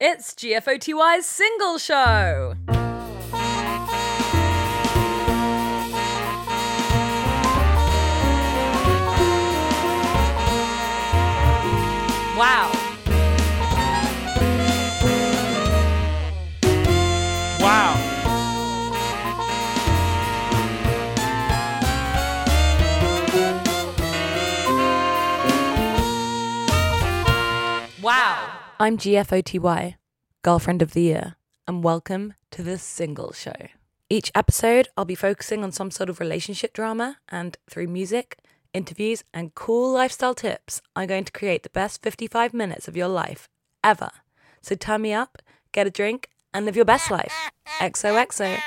It's GFOTY's single show. Wow. I'm GFOTY, Girlfriend of the Year, and welcome to the Single Show. Each episode, I'll be focusing on some sort of relationship drama, and through music, interviews, and cool lifestyle tips, I'm going to create the best 55 minutes of your life ever. So turn me up, get a drink, and live your best life. XOXO.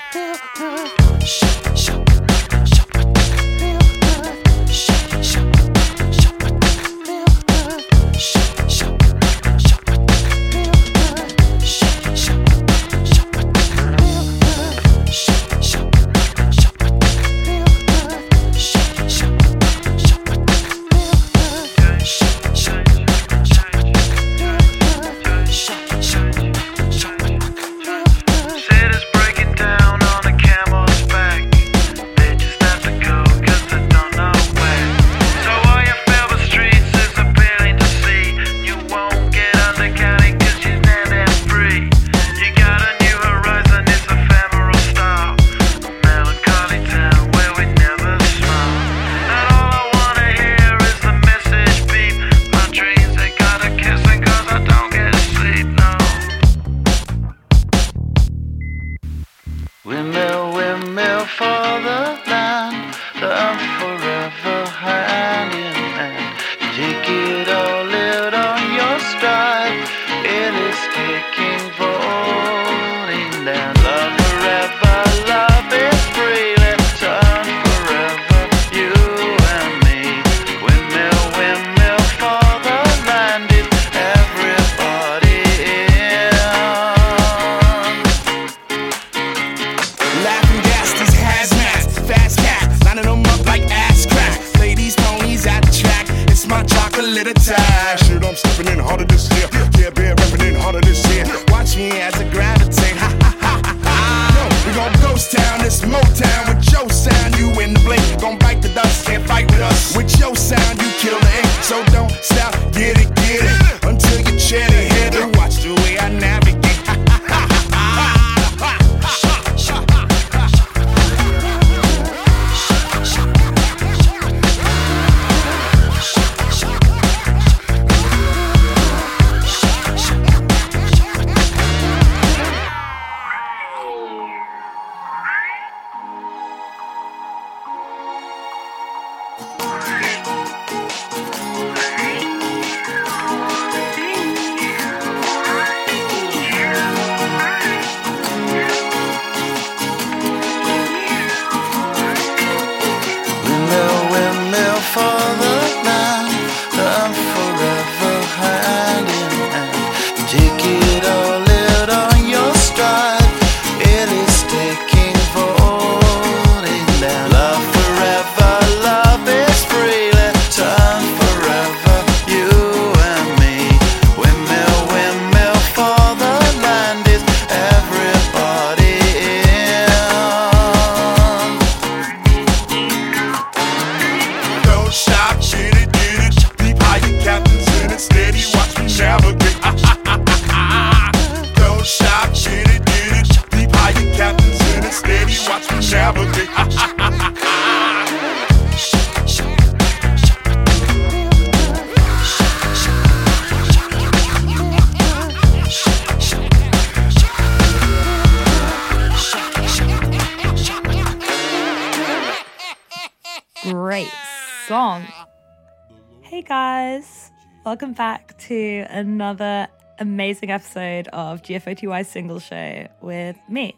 another amazing episode of GFOTY Single Show with me,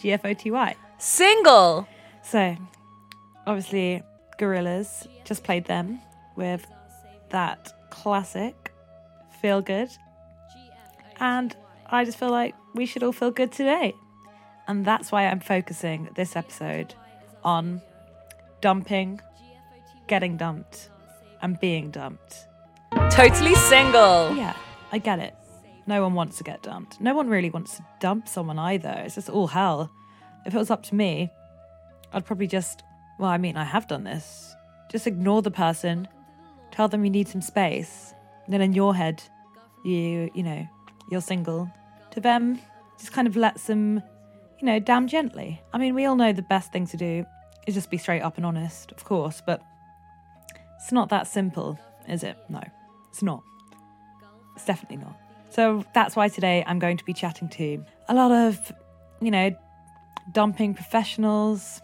GFOTY. Single! So, obviously, Gorillaz just played them with that classic Feel Good. And I just feel like we should all feel good today. And that's why I'm focusing this episode on dumping, getting dumped, and being dumped. Totally single. Yeah, I get it. No one wants to get dumped. No one really wants to dump someone either. It's just all hell. If it was up to me, I'd probably just, well, I mean, I have done this. Just ignore the person, tell them you need some space. And then in your head, you, you know, you're single. To them, just kind of let them, you know, damn gently. I mean, we all know the best thing to do is just be straight up and honest, of course, but it's not that simple, is it? No it's not. It's definitely not. So that's why today I'm going to be chatting to a lot of, you know, dumping professionals,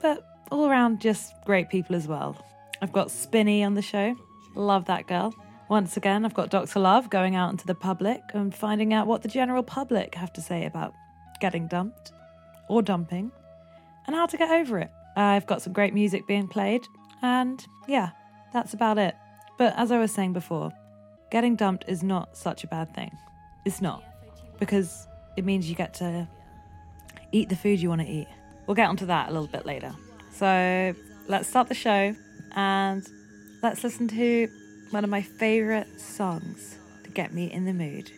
but all around just great people as well. I've got Spinny on the show. Love that girl. Once again, I've got Dr. Love going out into the public and finding out what the general public have to say about getting dumped or dumping and how to get over it. I've got some great music being played, and yeah, that's about it. But as I was saying before, getting dumped is not such a bad thing. It's not, because it means you get to eat the food you want to eat. We'll get onto that a little bit later. So let's start the show and let's listen to one of my favourite songs to get me in the mood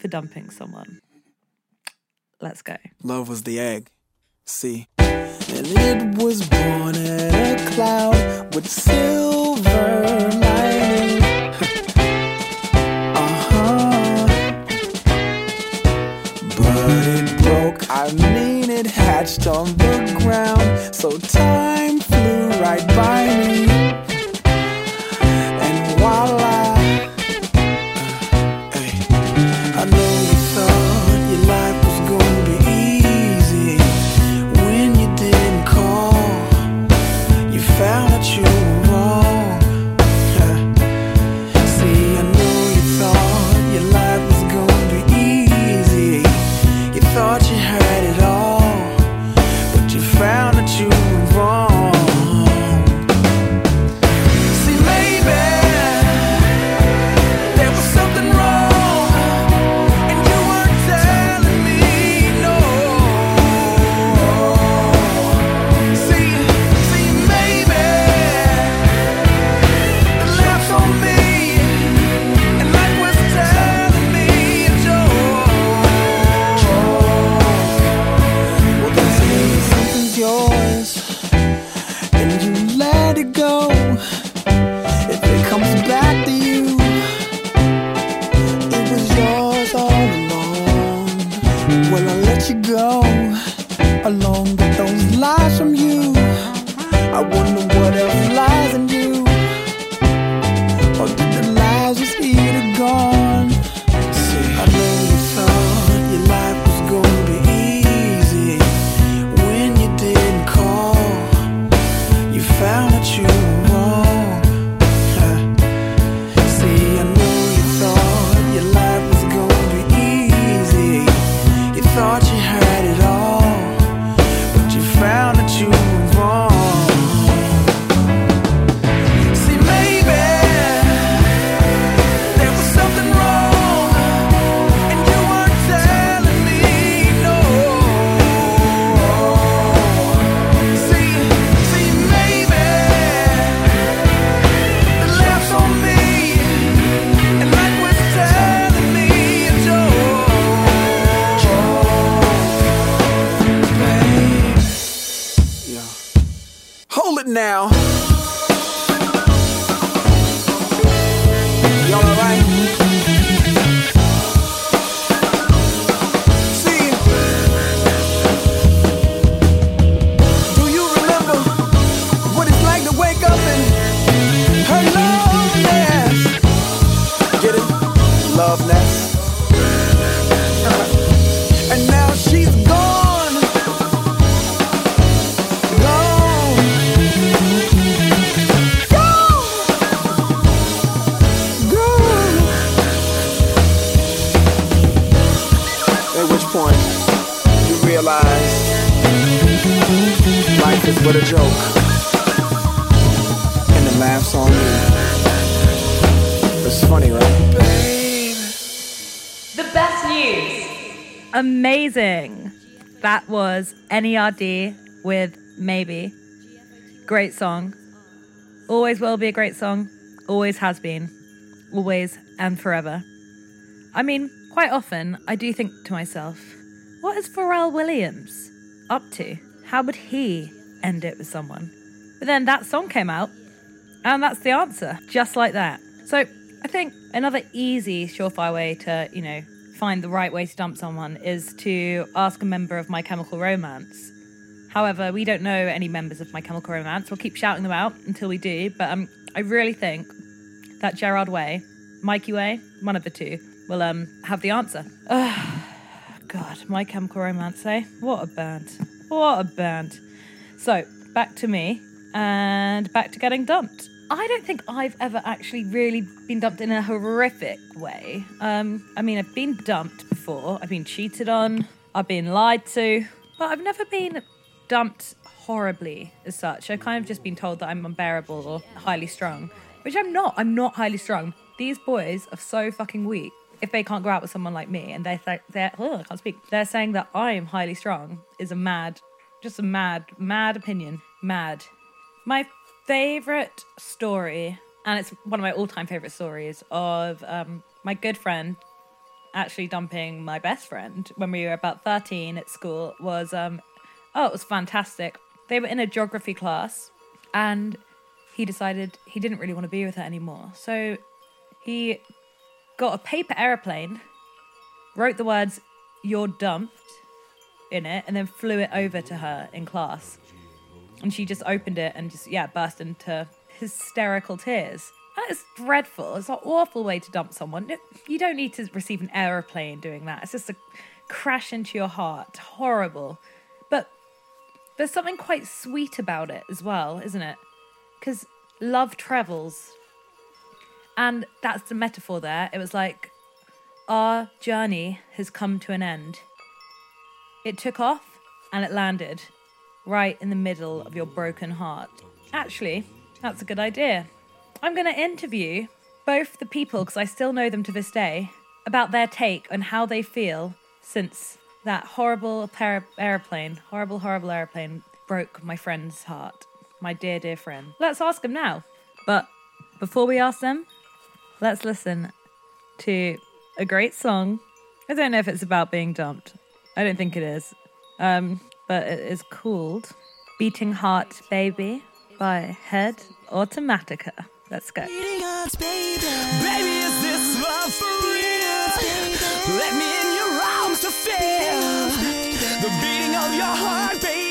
for dumping someone. Let's go. Love was the egg. See, and it was born in a cloud with silver mean, hatched on the ground. So time flew right by me. At which point you realize life is but a joke. And the laughs on me. It's funny, right? The best news. Amazing. That was NERD with Maybe. Great song. Always will be a great song. Always has been. Always and forever. I mean, quite often I do think to myself, what is Pharrell Williams up to? How would he end it with someone? But then that song came out, and that's the answer, just like that. So I think another easy, surefire way to, you know, find the right way to dump someone is to ask a member of My Chemical Romance. However, we don't know any members of My Chemical Romance. We'll keep shouting them out until we do. But um, I really think that Gerard Way, Mikey Way, one of the two, will um have the answer. Ugh, God, My Chemical Romance, eh? What a band. What a band. So, back to me and back to getting dumped. I don't think I've ever actually really been dumped in a horrific way. Um, I mean, I've been dumped before, I've been cheated on, I've been lied to, but I've never been dumped horribly as such. I've kind of just been told that I'm unbearable or highly strung, which I'm not. I'm not highly strung. These boys are so fucking weak. If they can't go out with someone like me and they're, th- they're oh, I can't speak, they're saying that I am highly strung is a mad, just a mad, mad opinion. Mad. My favorite story, and it's one of my all-time favorite stories of um, my good friend actually dumping my best friend when we were about 13 at school was um oh it was fantastic they were in a geography class and he decided he didn't really want to be with her anymore so he got a paper aeroplane wrote the words you're dumped in it and then flew it over to her in class. And she just opened it and just yeah burst into hysterical tears. That is dreadful. It's an awful way to dump someone. You don't need to receive an aeroplane doing that. It's just a crash into your heart. Horrible. But there's something quite sweet about it as well isn't it? Because love travels and that's the metaphor there it was like our journey has come to an end it took off and it landed right in the middle of your broken heart. Actually, that's a good idea. I'm going to interview both the people, because I still know them to this day, about their take on how they feel since that horrible aeroplane, horrible, horrible aeroplane broke my friend's heart. My dear, dear friend. Let's ask them now. But before we ask them, let's listen to a great song. I don't know if it's about being dumped. I don't think it is. Um, but it is called Beating Heart Baby by Head Automatica. Let's go. Baby, is this love for real? Let me in your arms to feel the beating of your heart, baby.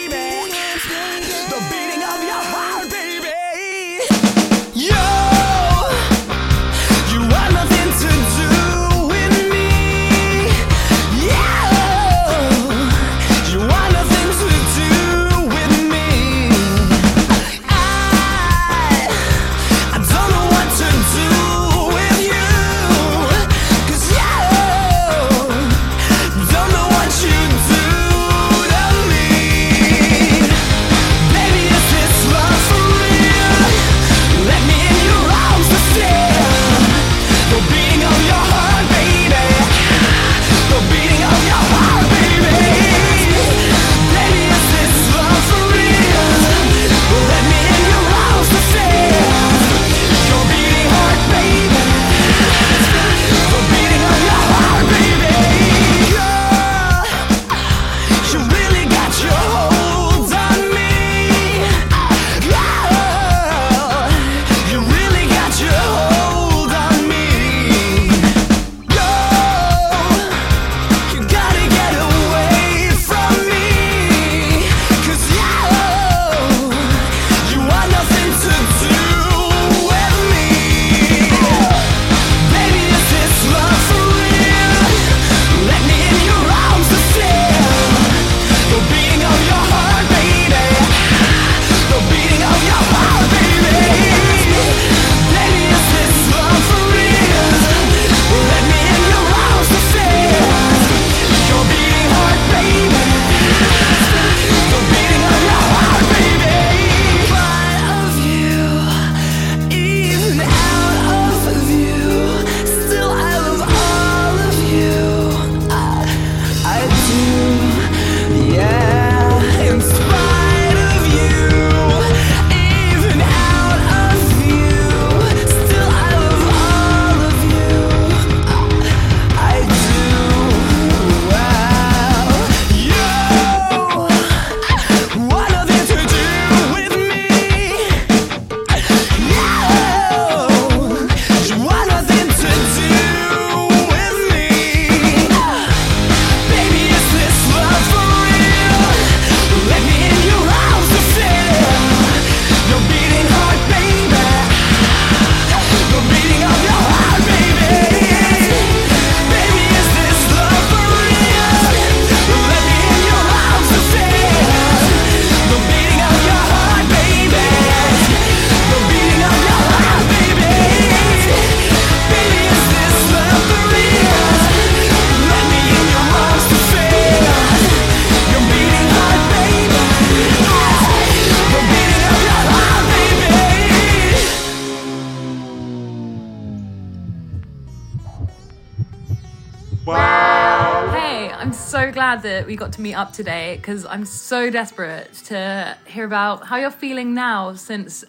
Glad that we got to meet up today because I'm so desperate to hear about how you're feeling now since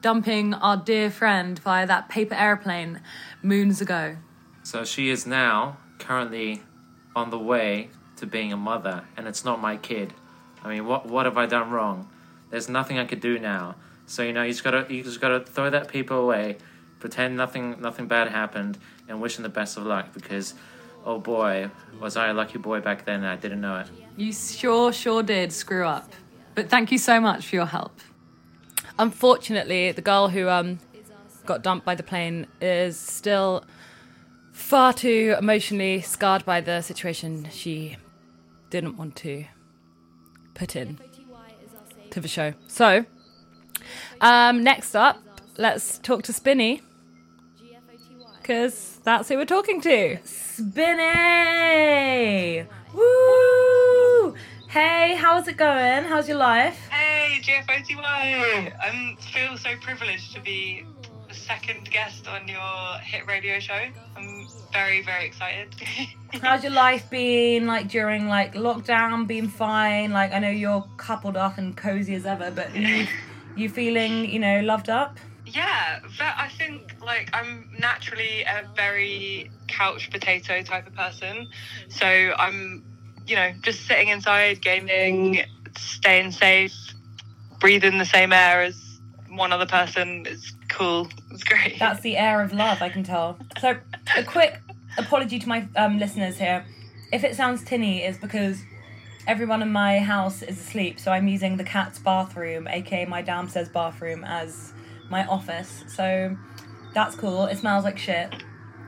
dumping our dear friend via that paper airplane moons ago. So she is now currently on the way to being a mother, and it's not my kid. I mean, what what have I done wrong? There's nothing I could do now. So you know, you just gotta you just gotta throw that paper away, pretend nothing nothing bad happened, and wish the best of luck. Because, oh boy, was I a lucky boy back then? I didn't know it. You sure, sure did screw up. But thank you so much for your help. Unfortunately, the girl who um, got dumped by the plane is still far too emotionally scarred by the situation she didn't want to put in to the show. So, um, next up, let's talk to Spinny. Because that's who we're talking to. Spinny! Woo! Hey, how's it going? How's your life? Hey, GFOTY! I feel so privileged to be the second guest on your hit radio show. I'm very, very excited. How's your life been like during like lockdown? Been fine? Like I know you're coupled up and cozy as ever, but you you feeling you know loved up? Yeah, but I think like I'm naturally a very couch potato type of person. So I'm, you know, just sitting inside, gaming, staying safe, breathing the same air as one other person is cool. It's great. That's the air of love, I can tell. So, a quick apology to my um, listeners here. If it sounds tinny, is because everyone in my house is asleep, so I'm using the cat's bathroom, aka my downstairs bathroom, as my office. So that's cool. It smells like shit.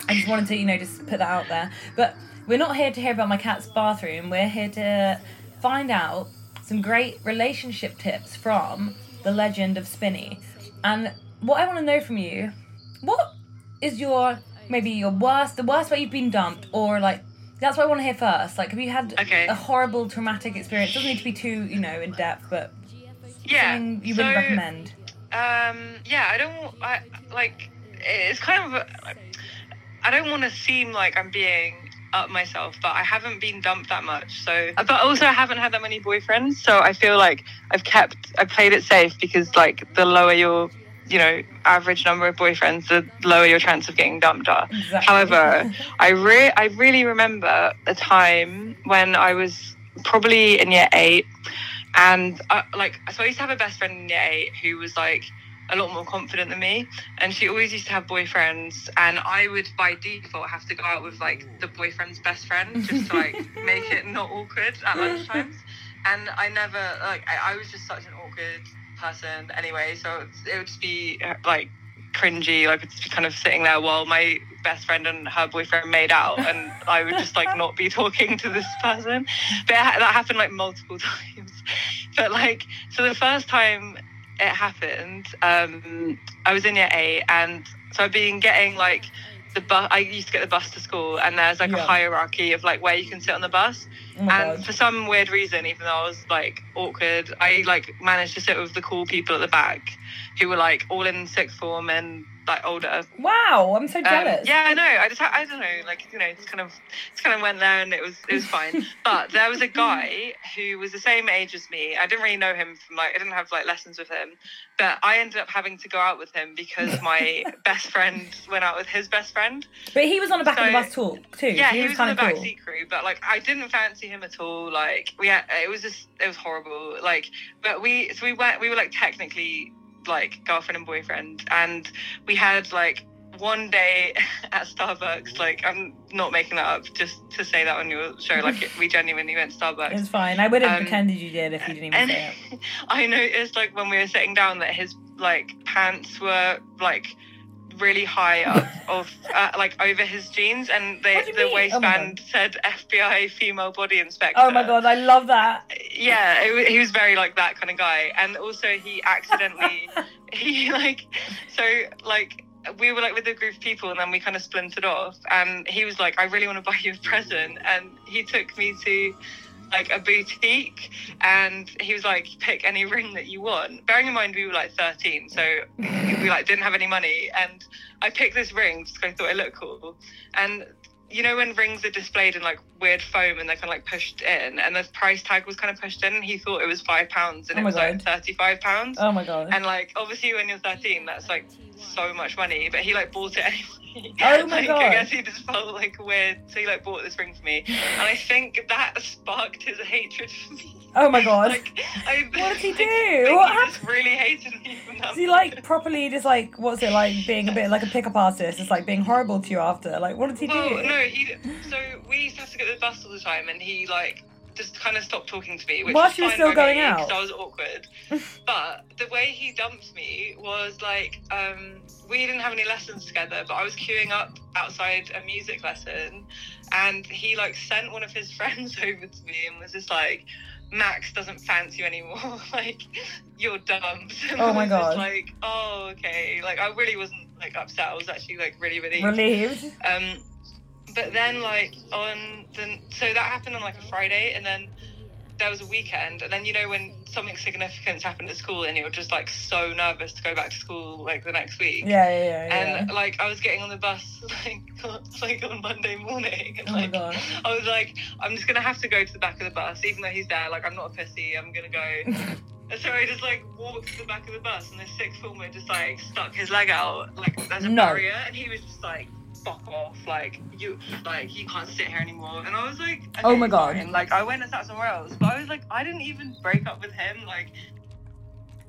I just wanted to, you know, just put that out there. But we're not here to hear about my cat's bathroom. We're here to find out some great relationship tips from the legend of Spinny. And what I want to know from you, what is your maybe your worst, the worst way you've been dumped, or like that's what I want to hear first. Like, have you had Okay. a horrible traumatic experience? Doesn't need to be too, you know, in depth, but yeah. something you so, wouldn't recommend. Um, yeah, I don't I like it's kind of I don't want to seem like I'm being up myself, but I haven't been dumped that much. So, but also I haven't had that many boyfriends, so I feel like I've kept I played it safe because like the lower your you know average number of boyfriends, the lower your chance of getting dumped are. Exactly. However, I re- I really remember a time when I was probably in year eight, and I, like so I used to have a best friend in year eight who was like a lot more confident than me, and she always used to have boyfriends, and I would by default have to go out with like the boyfriend's best friend just to like make it not awkward at lunchtimes, and I never like I, I was just such an awkward person anyway, so it would just be uh, like cringy, like it's kind of sitting there while my best friend and her boyfriend made out, and I would just like not be talking to this person. But it that happened like multiple times. But like, so the first time it happened, um, I was in year eight, and so I've been getting like the bus. I used to get the bus to school, and there's like Yeah. a hierarchy of like where you can sit on the bus. Oh and God. for some weird reason, even though I was like awkward, I like managed to sit with the cool people at the back, who were like all in sixth form and like older. Wow, I'm so Um, jealous. yeah, I know. I just, I don't know. Like, you know, it's kind of, it's kind of went there, and it was, it was fine. but there was a guy who was the same age as me. I didn't really know him from like, I didn't have like lessons with him, but I ended up having to go out with him because my best friend went out with his best friend. But he was on the back of the bus talk too. Yeah, so he, was in kind the of cool. backseat crew, but like I didn't fancy him at all. Like we had, it was just it was horrible. Like, but we so we went we were like technically like girlfriend and boyfriend, and we had like one day at Starbucks. Like I'm not making that up, just to say that on your show. Like we genuinely went to Starbucks. It's fine. I would have Um, pretended you did if you didn't even say it. I noticed like when we were sitting down that his like pants were like really high up of uh, like over his jeans and they, What do you the mean? Oh waistband said FBI female body inspector. Oh my god, I love that. Yeah, it, he was very like that kind of guy, and also he accidentally he like so like we were like with a group of people and then we kind of splintered off and he was like i really want to buy you a present and he took me to like a boutique and he was like pick any ring that you want. Bearing in mind we were like 13 so we like didn't have any money and i picked this ring just because i thought it looked cool. And you know when rings are displayed in like weird foam and they're kind of like pushed in, and the price tag was kind of pushed in, and he thought it was five pounds, and Oh it was like thirty-five pounds. Oh my god. And like obviously when you're 13, that's like so much money, but he like bought it anyway. Oh my like, God. I guess he just felt like weird, so he like bought this ring for me, and I think that sparked his hatred for me. oh my god. Like, I, What did he do? What he happened? just really hated me. Is he like properly just like what's it like being a bit like a pickup artist? It's like being horrible to you after. Like what did he do? Well, no, he. So we used to have to get the bus all the time, and he like just kind of stopped talking to me. Which While was she was fine still by going me, out? 'cause I was awkward. but the way he dumped me was like, um, we didn't have any lessons together, but I was queuing up outside a music lesson, and he like sent one of his friends over to me and was just like. Max doesn't fancy you anymore. like, you're dumped. And Oh I my was just God. Like, oh, okay. Like, I really wasn't like upset. I was actually like really, really Relieved. um, but then like on the so that happened on like a Friday, and then there was a weekend, and then you know when something significant happened at school, and you're just like so nervous to go back to school like the next week. Yeah, yeah, yeah. yeah. And like I was getting on the bus like on- like on Monday morning, and Oh like God. I was like, I'm just gonna have to go to the back of the bus, even though he's there. Like I'm not a pussy. I'm gonna go. And so I just like walked to the back of the bus, and this sixth former just like stuck his leg out like as a No. barrier, and he was just like, "Fuck off! Like you, like he can't sit here anymore." And I was like, Oh my God. fine." Like I went and sat somewhere else, but I was like, I didn't even break up with him. Like,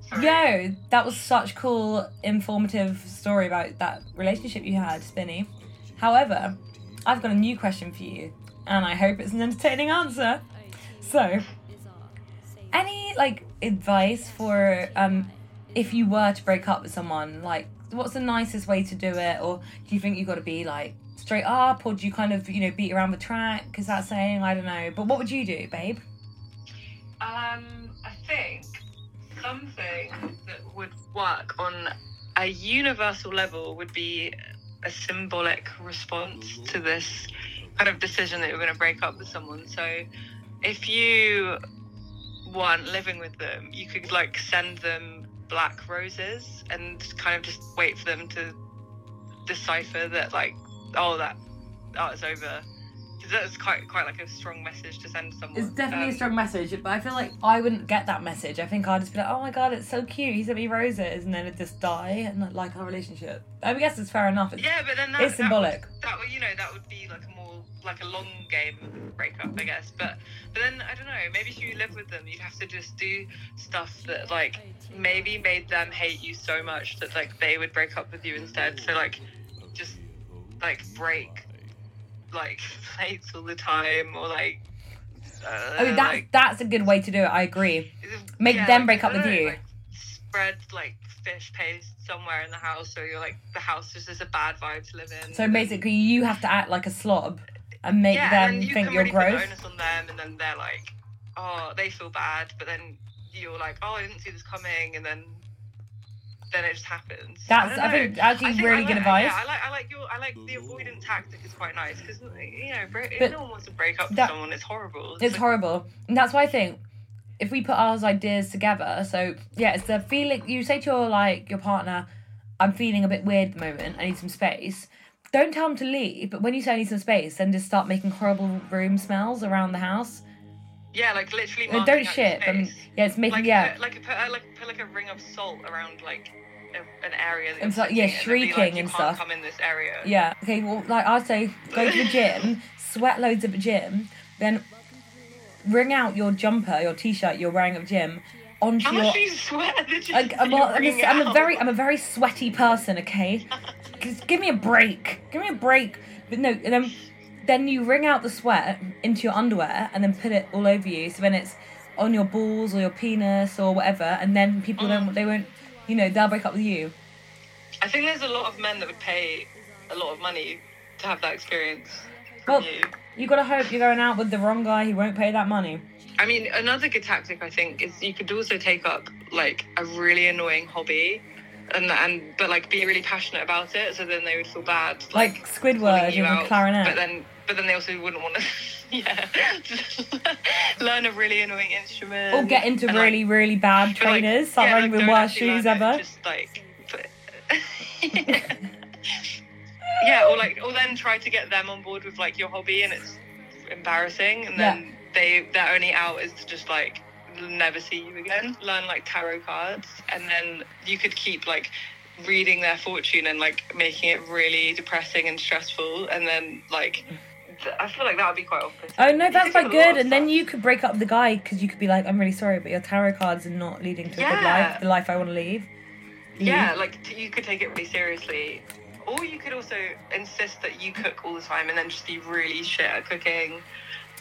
sorry. Yo, that was such cool, informative story about that relationship you had, Spinny. However, I've got a new question for you, and I hope it's an entertaining answer. So, any like advice for um, if you were to break up with someone? Like, what's the nicest way to do it, or do you think you've got to be like straight up, or do you kind of you know beat around the track? Is that saying I don't know? But what would you do, babe? Um, I think something that would work on a universal level would be a symbolic response to this kind of decision that you're going to break up with someone. So, if you weren't living with them, you could like send them black roses and kind of just wait for them to decipher that, like, oh, that, oh, it's over. That's quite quite like a strong message to send someone. It's definitely a Um, strong message, but I feel like I wouldn't get that message. I think I'd just be like, "Oh my god, it's so cute. He sent me roses," and then it'd just die, and not like our relationship. I guess it's fair enough. It's, Yeah, but then that, it's symbolic. That would, that would, you know, that would be like a more like a long game breakup, I guess. But but then I don't know. Maybe if you live with them, you'd have to just do stuff that like maybe made them hate you so much that like they would break up with you instead. So like just like break like plates all the time or like. Uh, mean, that's like, that's a good way to do it. I agree. Make them break up with know, you. Like, spread like fish paste somewhere in the house, so you're like the house is just is a bad vibe to live in. So basically, you have to act like a slob and make yeah, them and you think can you're really put gross. onus on them, and then they're like, oh, they feel bad, but then you're like, oh, I didn't see this coming, and then then it just happens. That's don't I, think actually I think really I good advice. Yeah, I like I like your I like the avoidant tactic is quite nice because you know break, if no one wants to break up with that- someone, it's horrible. It's like- horrible. And that's why I think if we put our ideas together, so yeah, it's the feeling you say to your like your partner, I'm feeling a bit weird at the moment, I need some space. Don't tell them to leave, but when you say I need some space, then just start making horrible room smells around the house. Yeah, like literally. Uh, marking don't shit. Space. yeah, it's making like yeah. put, like put uh, like put like a ring of salt around like a, an area. That And you're so- yeah, in, and shrieking like, and stuff. Come in this area. Yeah. Okay. Well, like I'd say, go to the gym, sweat loads at the gym, then wring out your jumper, your t-shirt you're wearing at the gym onto How your. much do you sweat at the gym? Like, I'm, You're a, I'm, a, I'm a very, I'm a very sweaty person. Okay, give me a break. Give me a break. But no, and then, then you wring out the sweat into your underwear and then put it all over you. So then it's on your balls or your penis or whatever, and then people Mm. don't, they won't, you know, they'll break up with you. I think there's a lot of men that would pay a lot of money to have that experience Well, you. you gotta hope you're going out with the wrong guy. He won't pay that money. I mean, another good tactic I think is you could also take up like a really annoying hobby. And, and but like be really passionate about it, so then they would feel bad. Like calling Squidward you with clarinet. But then, but then they also wouldn't want to, yeah, learn a really annoying instrument. Or get into and, like, really, really bad but, like, trainers. Start yeah, like, with don't worst shoes learn it, ever. Just like, put- yeah, or like, or then try to get them on board with like your hobby, and it's embarrassing, and then they their only out is to just like never see you again. Learn like tarot cards, and then you could keep like reading their fortune and like making it really depressing and stressful, and then like. I feel like that would be quite off-putting. Oh no, that's quite do a lot good. And then you could break up the guy because you could be like, "I'm really sorry, but your tarot cards are not leading to a good life, the life I want to leave." Yeah, like t- you could take it really seriously. Or you could also insist that you cook all the time and then just be really shit at cooking.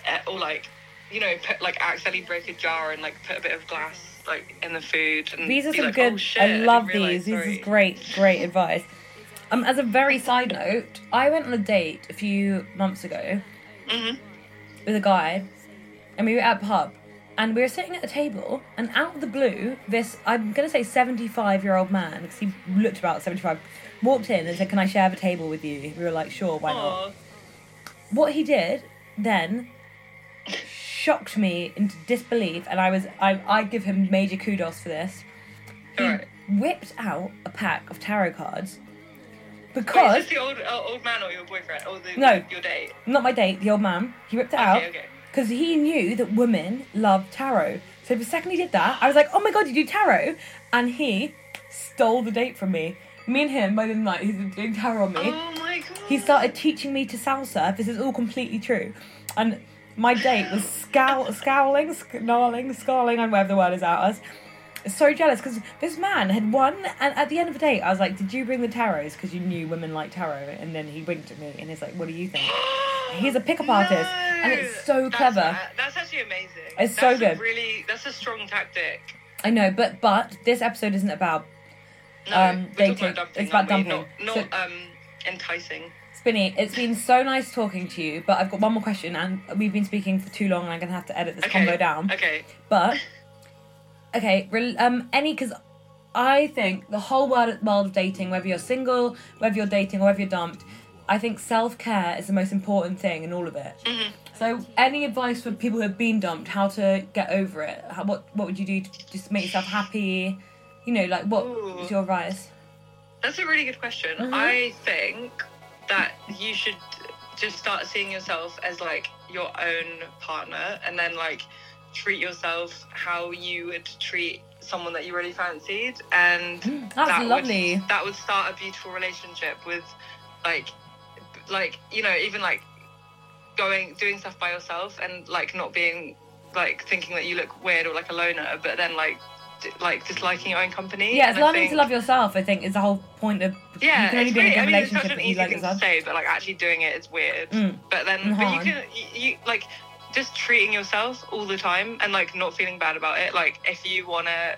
Uh, or like, you know, put like accidentally break a jar and like put a bit of glass like in the food. And These are some like, good. Oh, shit, I love realise, these. This sorry." is great, great advice. Um, as a very side note, I went on a date a few months ago Mhm. with a guy, and we were at a pub, and we were sitting at a table, and out of the blue, this I'm gonna say 75 year old man, because he looked about 75, walked in and said, "Can I share the table with you?" We were like, "Sure, why not?" What he did then shocked me into disbelief and i was i i give him major kudos for this he Alright. whipped out a pack of tarot cards Wait, because is this the old uh, old man or your boyfriend or the No. your date? not my date the old man he ripped it out Okay, okay. because he knew that women love tarot so the second he did that i was like oh my god you do tarot and he stole the date from me me and him by the night he's been doing tarot on me Oh my god. he started teaching me to salsa. This is all completely true. And my date was scowl, scowling, snarling, scarling, and whatever the word is at was so jealous because this man had won. And at the end of the day, I was like, Did you bring the tarots? Because you knew women like tarot. And then he winked at me and he's like, What do you think? He's a pickup artist. And it's so That's- clever. That's actually amazing. It's that's so a good. really, that's a strong tactic. I know, but but this episode isn't about No, Um, dating. about dumping, It's about dumping. Not, not So- um, enticing. Spinny. It's been so nice talking to you, but I've got one more question, and we've been speaking for too long, and I'm gonna have to edit this Okay. combo down. Okay. But okay, um, any because I think the whole world world of dating, whether you're single, whether you're dating, or whether you're dumped, I think self care is the most important thing in all of it. Mm-hmm. So, any advice for people who have been dumped, how to get over it? How, what what would you do to just make yourself happy? You know, like what Ooh. is your advice? That's a really good question. Mhm. I think that you should just start seeing yourself as like your own partner and then like treat yourself how you would treat someone that you really fancied and That's that lovely. would that would start a beautiful relationship with like like you know even like going doing stuff by yourself and like not being like thinking that you look weird or like a loner but then like d- like disliking your own company Yeah, it's learning think- to love yourself. I think is the whole point of yeah, you can only it's be in a good I mean, it's such relationship an easy thing to say, but like actually doing it is weird. Mm. But then, And but you can, you, you like just treating yourself all the time and like not feeling bad about it. Like if you wanna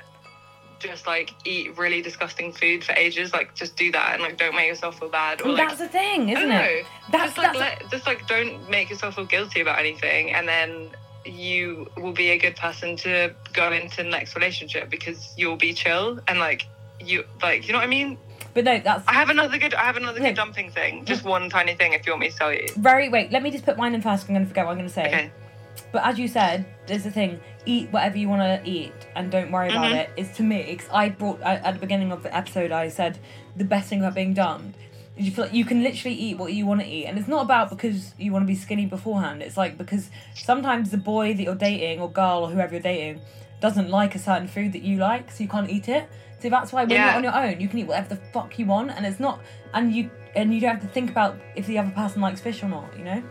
just like eat really disgusting food for ages, like just do that and like don't make yourself feel bad. Or like that's the thing, isn't it? That's just like that's let, just like don't make yourself feel guilty about anything, and then you will be a good person to go into the next relationship because you'll be chill and like you like you know what I mean. but no, that's I have another good. I have another Yeah. good dumping thing. Just one tiny thing, if you want me to tell you. very wait. Let me just put mine in first. I'm going to forget what I'm going to say. Okay. But as you said, there's the thing: eat whatever you want to eat, and don't worry about Mhm. it. It's to me. Cause I brought I, at the beginning of the episode. I said the best thing about being dumped is you feel like you can literally eat what you want to eat, and it's not about because you want to be skinny beforehand. It's like because sometimes the boy that you're dating or girl or whoever you're dating doesn't like a certain food that you like, so you can't eat it. So that's why when Yeah. you're on your own, you can eat whatever the fuck you want, and it's not, and you and you don't have to think about if the other person likes fish or not. You know.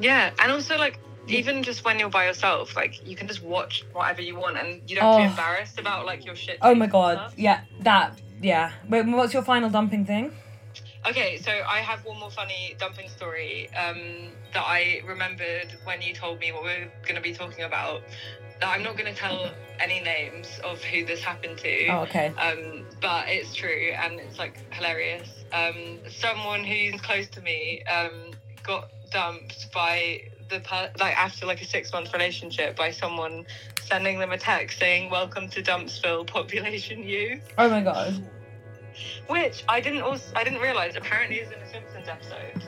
Yeah, and also like even just when you're by yourself, like you can just watch whatever you want, and you don't have to Oh. be embarrassed about like your shit. Oh my god, yeah, that, yeah. Wait, what's your final dumping thing? Okay, so I have one more funny dumping story um, that I remembered when you told me what we are going to be talking about. I'm not going to tell any names of who this happened to. Oh, okay. um, but it's true and it's like hilarious. Um, someone who's close to me um, got dumped by the per- like after like a six month relationship by someone sending them a text saying "Welcome to Dumpsville, population you," Oh my god. which I didn't also I didn't realize apparently is in a Simpsons episode.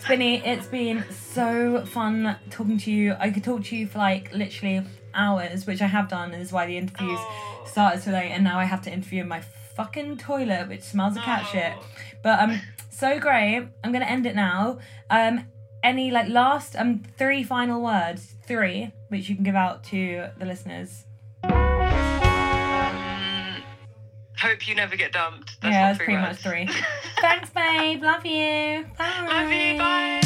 Spinny, it's been so fun talking to you. I could talk to you for like literally hours, which I have done, is why the interviews Oh. started so late, and now I have to interview in my fucking toilet, which smells of cat shit. Oh. But um, So great. I'm gonna end it now. Um, any like last um three final words, three, which you can give out to the listeners. Hope you never get dumped. That's yeah, not that's three pretty words. much three. Thanks, babe. Love you. Bye. Love you. Bye.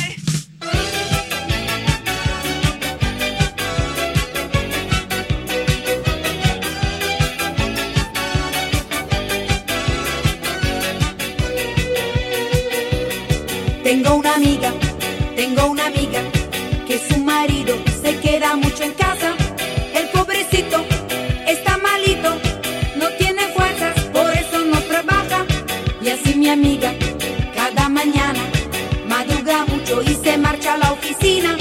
Tengo una amiga, tengo una amiga que su marido se queda mucho en casa. El pobrecito está malito, no tiene fuerzas, por eso no trabaja. Y así mi amiga cada mañana madruga mucho y se marcha a la oficina.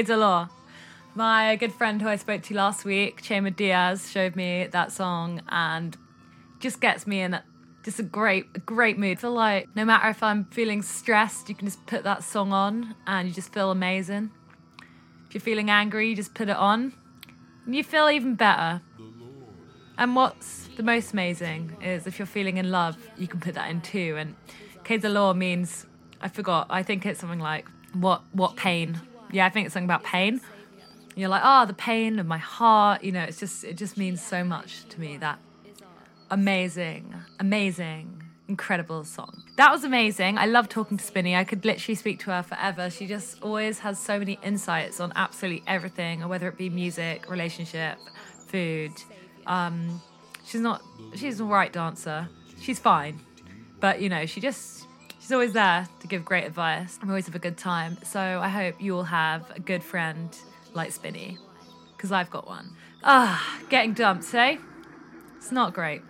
Que Dolor. My good friend who I spoke to last week, Chema Diaz, showed me that song and just gets me in just a great, great mood. I feel like no matter if I'm feeling stressed, you can just put that song on and you just feel amazing. If you're feeling angry, you just put it on and you feel even better. And what's the most amazing is if you're feeling in love, you can put that in too. And Que Dolor means, I forgot, I think it's something like, what what pain? Yeah, I think it's something about pain. You're like, oh, the pain of my heart. You know, it's just, it just means so much to me that amazing, amazing, incredible song. That was amazing. I love talking to Spinny. I could literally speak to her forever. She just always has so many insights on absolutely everything, whether it be music, relationship, food. Um, she's not. She's a right dancer. She's fine, but you know, she just. She's always there to give great advice. We always have a good time. So I hope you all have a good friend like Spinny, because I've got one. Ah, getting dumped, eh? It's not great.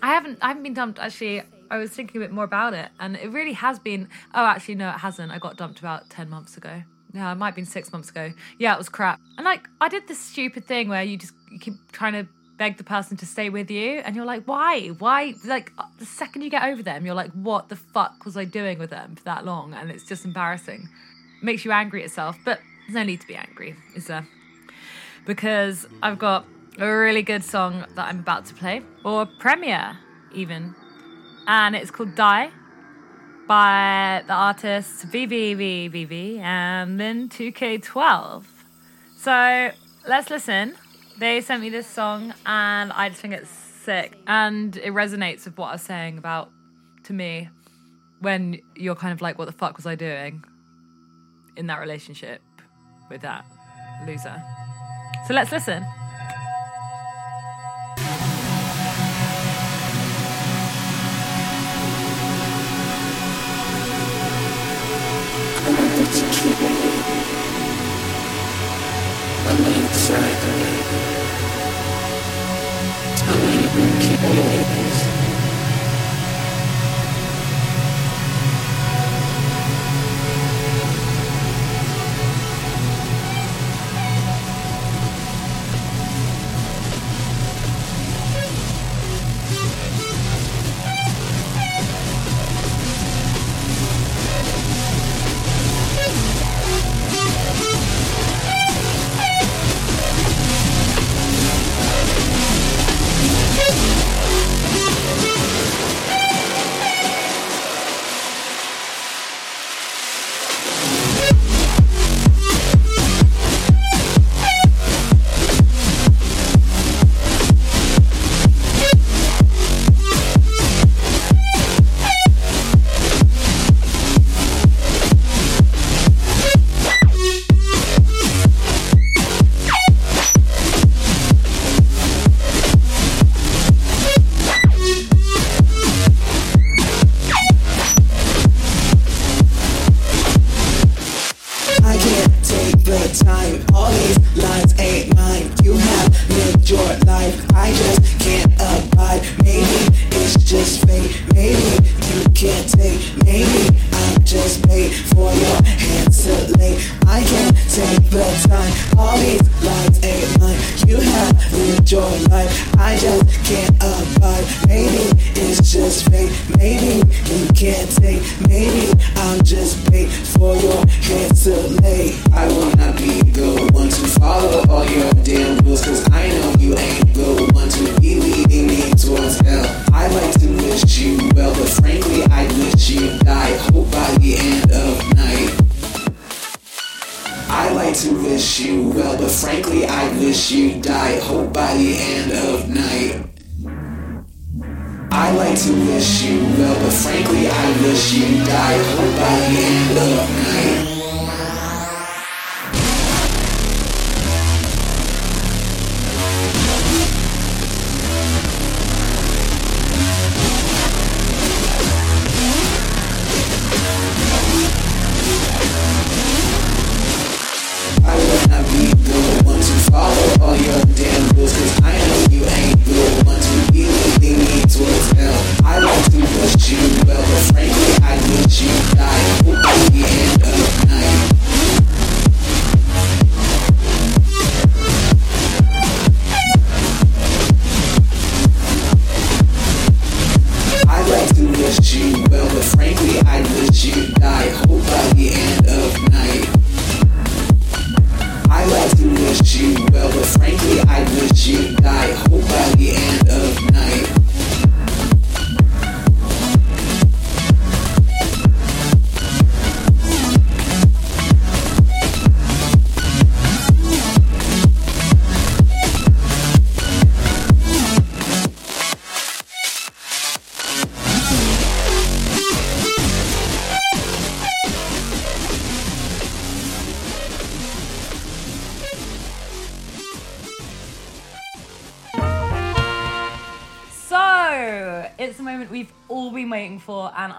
I haven't I haven't been dumped actually. I was thinking a bit more about it and it really has been oh actually no it hasn't. I got dumped about 10 months ago. Yeah, it might have been six months ago. Yeah, it was crap. And like, I did this stupid thing where you just you keep trying to beg the person to stay with you, and you're like, why? Why? Like, uh, the second you get over them, you're like, what the fuck was I doing with them for that long? And it's just embarrassing. makes you angry at yourself, but there's no need to be angry, is there? Because I've got a really good song that I'm about to play, or premiere even, and it's called Die by the artists VVVVV and then 2K12. So let's listen. They sent me this song and I just think it's sick and it resonates with what I was saying about to me when you're kind of like, what the fuck was I doing in that relationship with that loser? So let's listen. I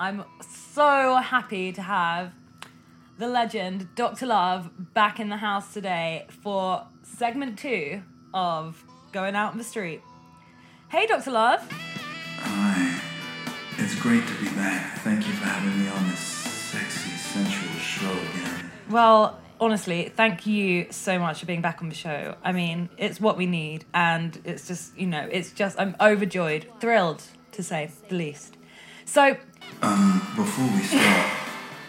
I'm so happy to have the legend Dr. Love back in the house today for segment two of Going Out in the Street. Hey, Dr. Love. Hi. It's great to be back. Thank you for having me on this sexy, sensual show again. Well, honestly, thank you so much for being back on the show. I mean, it's what we need, and it's just, you know, it's just, I'm overjoyed, thrilled to say the least. So, Um, before we start,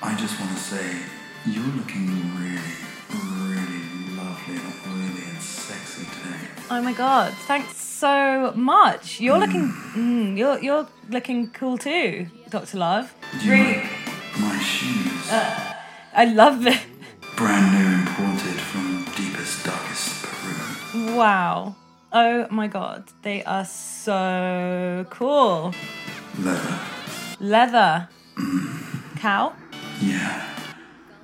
I just want to say you're looking really, really lovely, and really and sexy today. oh my god, thanks so much. You're looking, mm, you're you're looking cool too, Doctor Love. Do you Really, like my shoes? I love it. Brand new imported from deepest, darkest Peru. Wow. Oh my god, they are so cool. Leather. Leather. Cow. Yeah.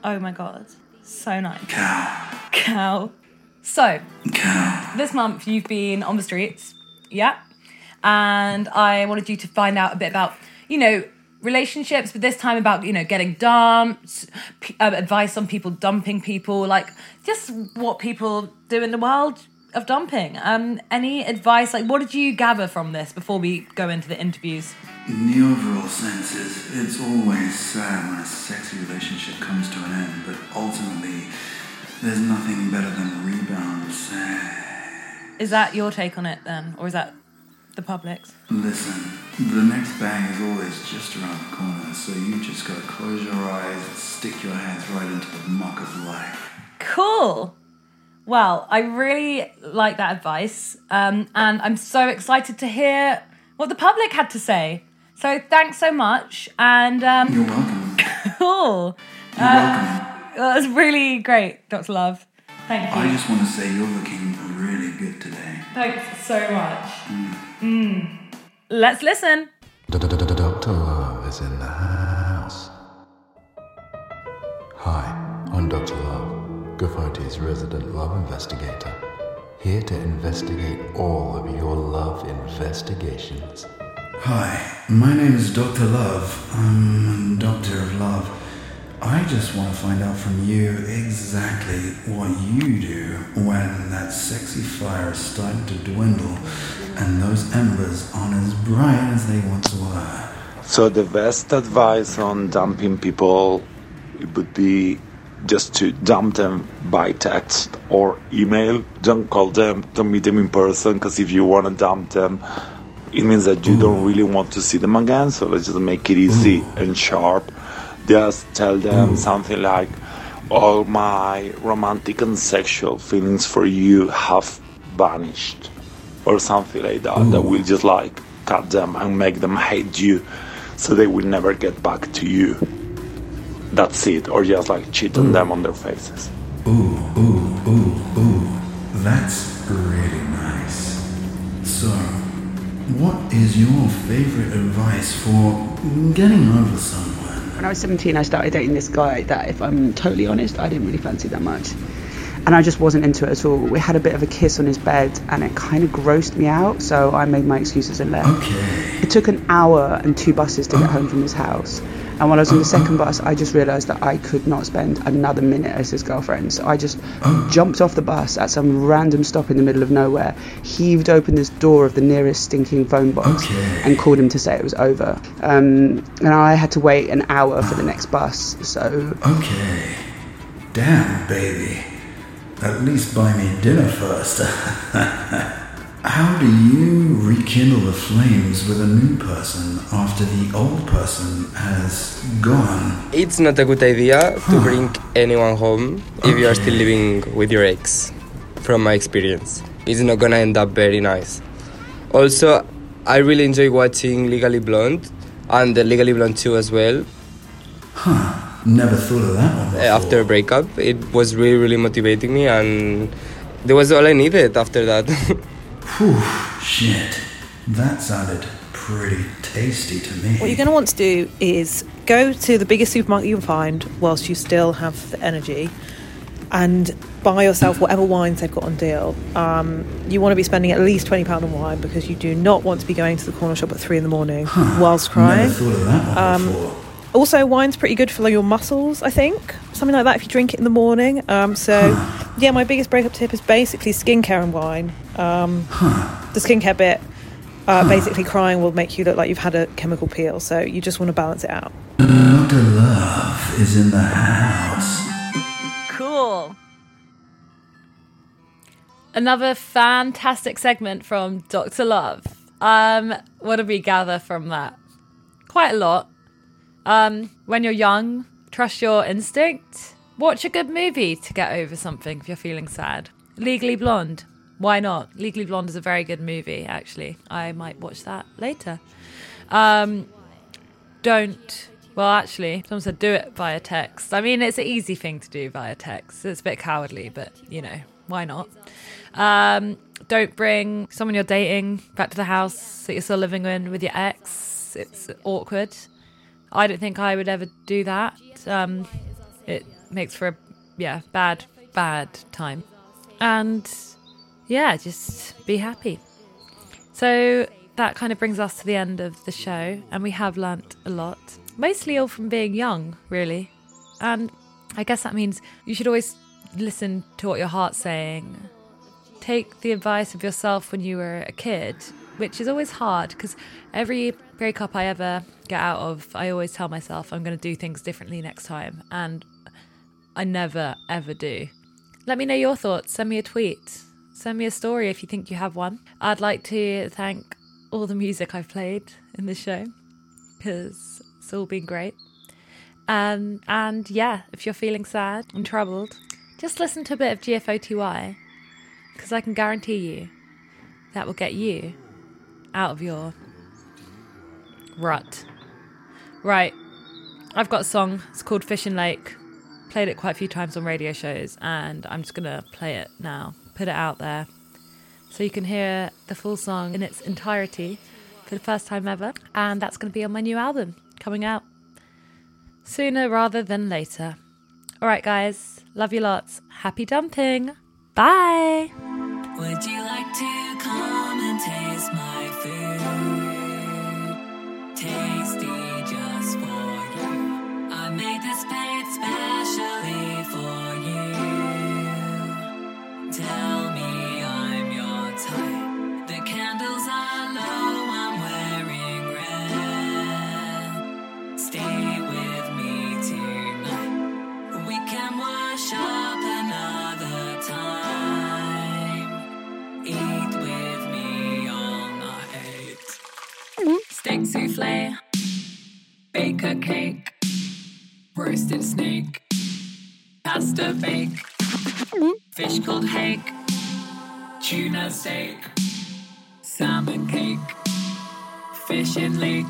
Oh my god, so nice. Cow. Cow. So, Cow. this month you've been on the streets, yeah, and I wanted you to find out a bit about, you know, relationships, but this time about, you know, getting dumped, p- uh, advice on people dumping people, like just what people do in the world of dumping. Um, any advice? Like, what did you gather from this before we go into the interviews? In the overall sense is it's always sad when a sexy relationship comes to an end, but ultimately there's nothing better than rebound sex. Is that your take on it then, or is that the public's? Listen, the next bang is always just around the corner, so you just gotta close your eyes and stick your hands right into the muck of life. Cool. Well, I really like that advice, um, and I'm so excited to hear what the public had to say. So thanks so much, and um, You're welcome. cool. You're welcome. That was really great, Dr. Love. Thank you. I just want to say you're looking really good today. Thanks so much. Mm. Let's listen. Dr. Love is in the house. Hi, I'm Dr. Love, GFOTY's resident love investigator, here to investigate all of your love investigations. Hi, my name is Dr. Love. I'm doctor of love. I just want to find out from you exactly what you do when that sexy fire is starting to dwindle and those embers aren't as bright as they once were. So the best advice on dumping people it would be just to dump them by text or email. Don't call them, don't meet them in person, because if you want to dump them, it means that you don't really want to see them again. So let's just make it easy and sharp. Just tell them mm. something like, all my romantic and sexual feelings for you have vanished or something like that that mm. will just like cut them and make them hate you so they will never get back to you that's it or just like cheat on mm. them on their faces Ooh, ooh, ooh, ooh. That's what is your favorite advice for getting over someone? When I was 17, I started dating this guy that, if I'm totally honest, I didn't really fancy that much. And I just wasn't into it at all. We had a bit of a kiss on his bed and it kind of grossed me out, so I made my excuses and left. Okay. It took an hour and two buses to get home from his house. And while I was on the second bus, I just realised that I could not spend another minute as his girlfriend. So I just jumped off the bus at some random stop in the middle of nowhere, heaved open this door of the nearest stinking phone box, Okay. and called him to say it was over. Um, and I had to wait an hour for the next bus. So Okay. Damn, baby. At least buy me dinner first. How do you rekindle the flames with a new person after the old person has gone? It's not a good idea to bring anyone home if you are still living with your ex, from my experience. It's not gonna end up very nice. Also, I really enjoy watching Legally Blonde and the Legally Blonde 2 as well. Huh. Never thought of that one. Before. Eh, after a breakup, it was really, really motivating me, and that was all I needed after that. Whew, shit. That sounded pretty tasty to me. What you're going to want to do is go to the biggest supermarket you can find whilst you still have the energy and buy yourself whatever wines they've got on deal. Um, you want to be spending at least £20 on wine because you do not want to be going to the corner shop at three in the morning whilst crying. Never thought of that one Um, before. Also, wine's pretty good for your muscles, I think. Something like that if you drink it in the morning. Um, so, yeah, my biggest breakup tip is basically skincare and wine. Um, The skincare bit, uh, basically, crying will make you look like you've had a chemical peel. So, you just want to balance it out. Dr. Love is in the house. Cool. Another fantastic segment from Dr. Love. Um, what did we gather from that? Quite a lot. Um, when you're young, trust your instinct. Watch a good movie to get over something if you're feeling sad. Legally Blonde. Why not? Legally Blonde is a very good movie, actually. I might watch that later. Um, don't. Well, actually, someone said do it via text. I mean, it's an easy thing to do via text. It's a bit cowardly, but you know, why not? Um, don't bring someone you're dating back to the house that you're still living in with your ex. It's awkward. I don't think I would ever do that. Um, it makes for a yeah bad bad time, and yeah, just be happy. So that kind of brings us to the end of the show, and we have learnt a lot, mostly all from being young, really. And I guess that means you should always listen to what your heart's saying. Take the advice of yourself when you were a kid, which is always hard because every breakup I ever get out of, I always tell myself I'm going to do things differently next time. And I never, ever do. Let me know your thoughts. Send me a tweet. Send me a story if you think you have one. I'd like to thank all the music I've played in this show because it's all been great. Um, and yeah, if you're feeling sad and troubled, just listen to a bit of GFOTY because I can guarantee you that will get you out of your rut. Right, I've got a song. It's called Fishing Lake. Played it quite a few times on radio shows, and I'm just gonna play it now. Put it out there so you can hear the full song in its entirety for the first time ever. And that's gonna be on my new album coming out sooner rather than later. All right, guys, love you lots. Happy dumping. Bye. Bake a cake, roasted snake, pasta bake, fish called hake, tuna steak, salmon cake, fish in lake.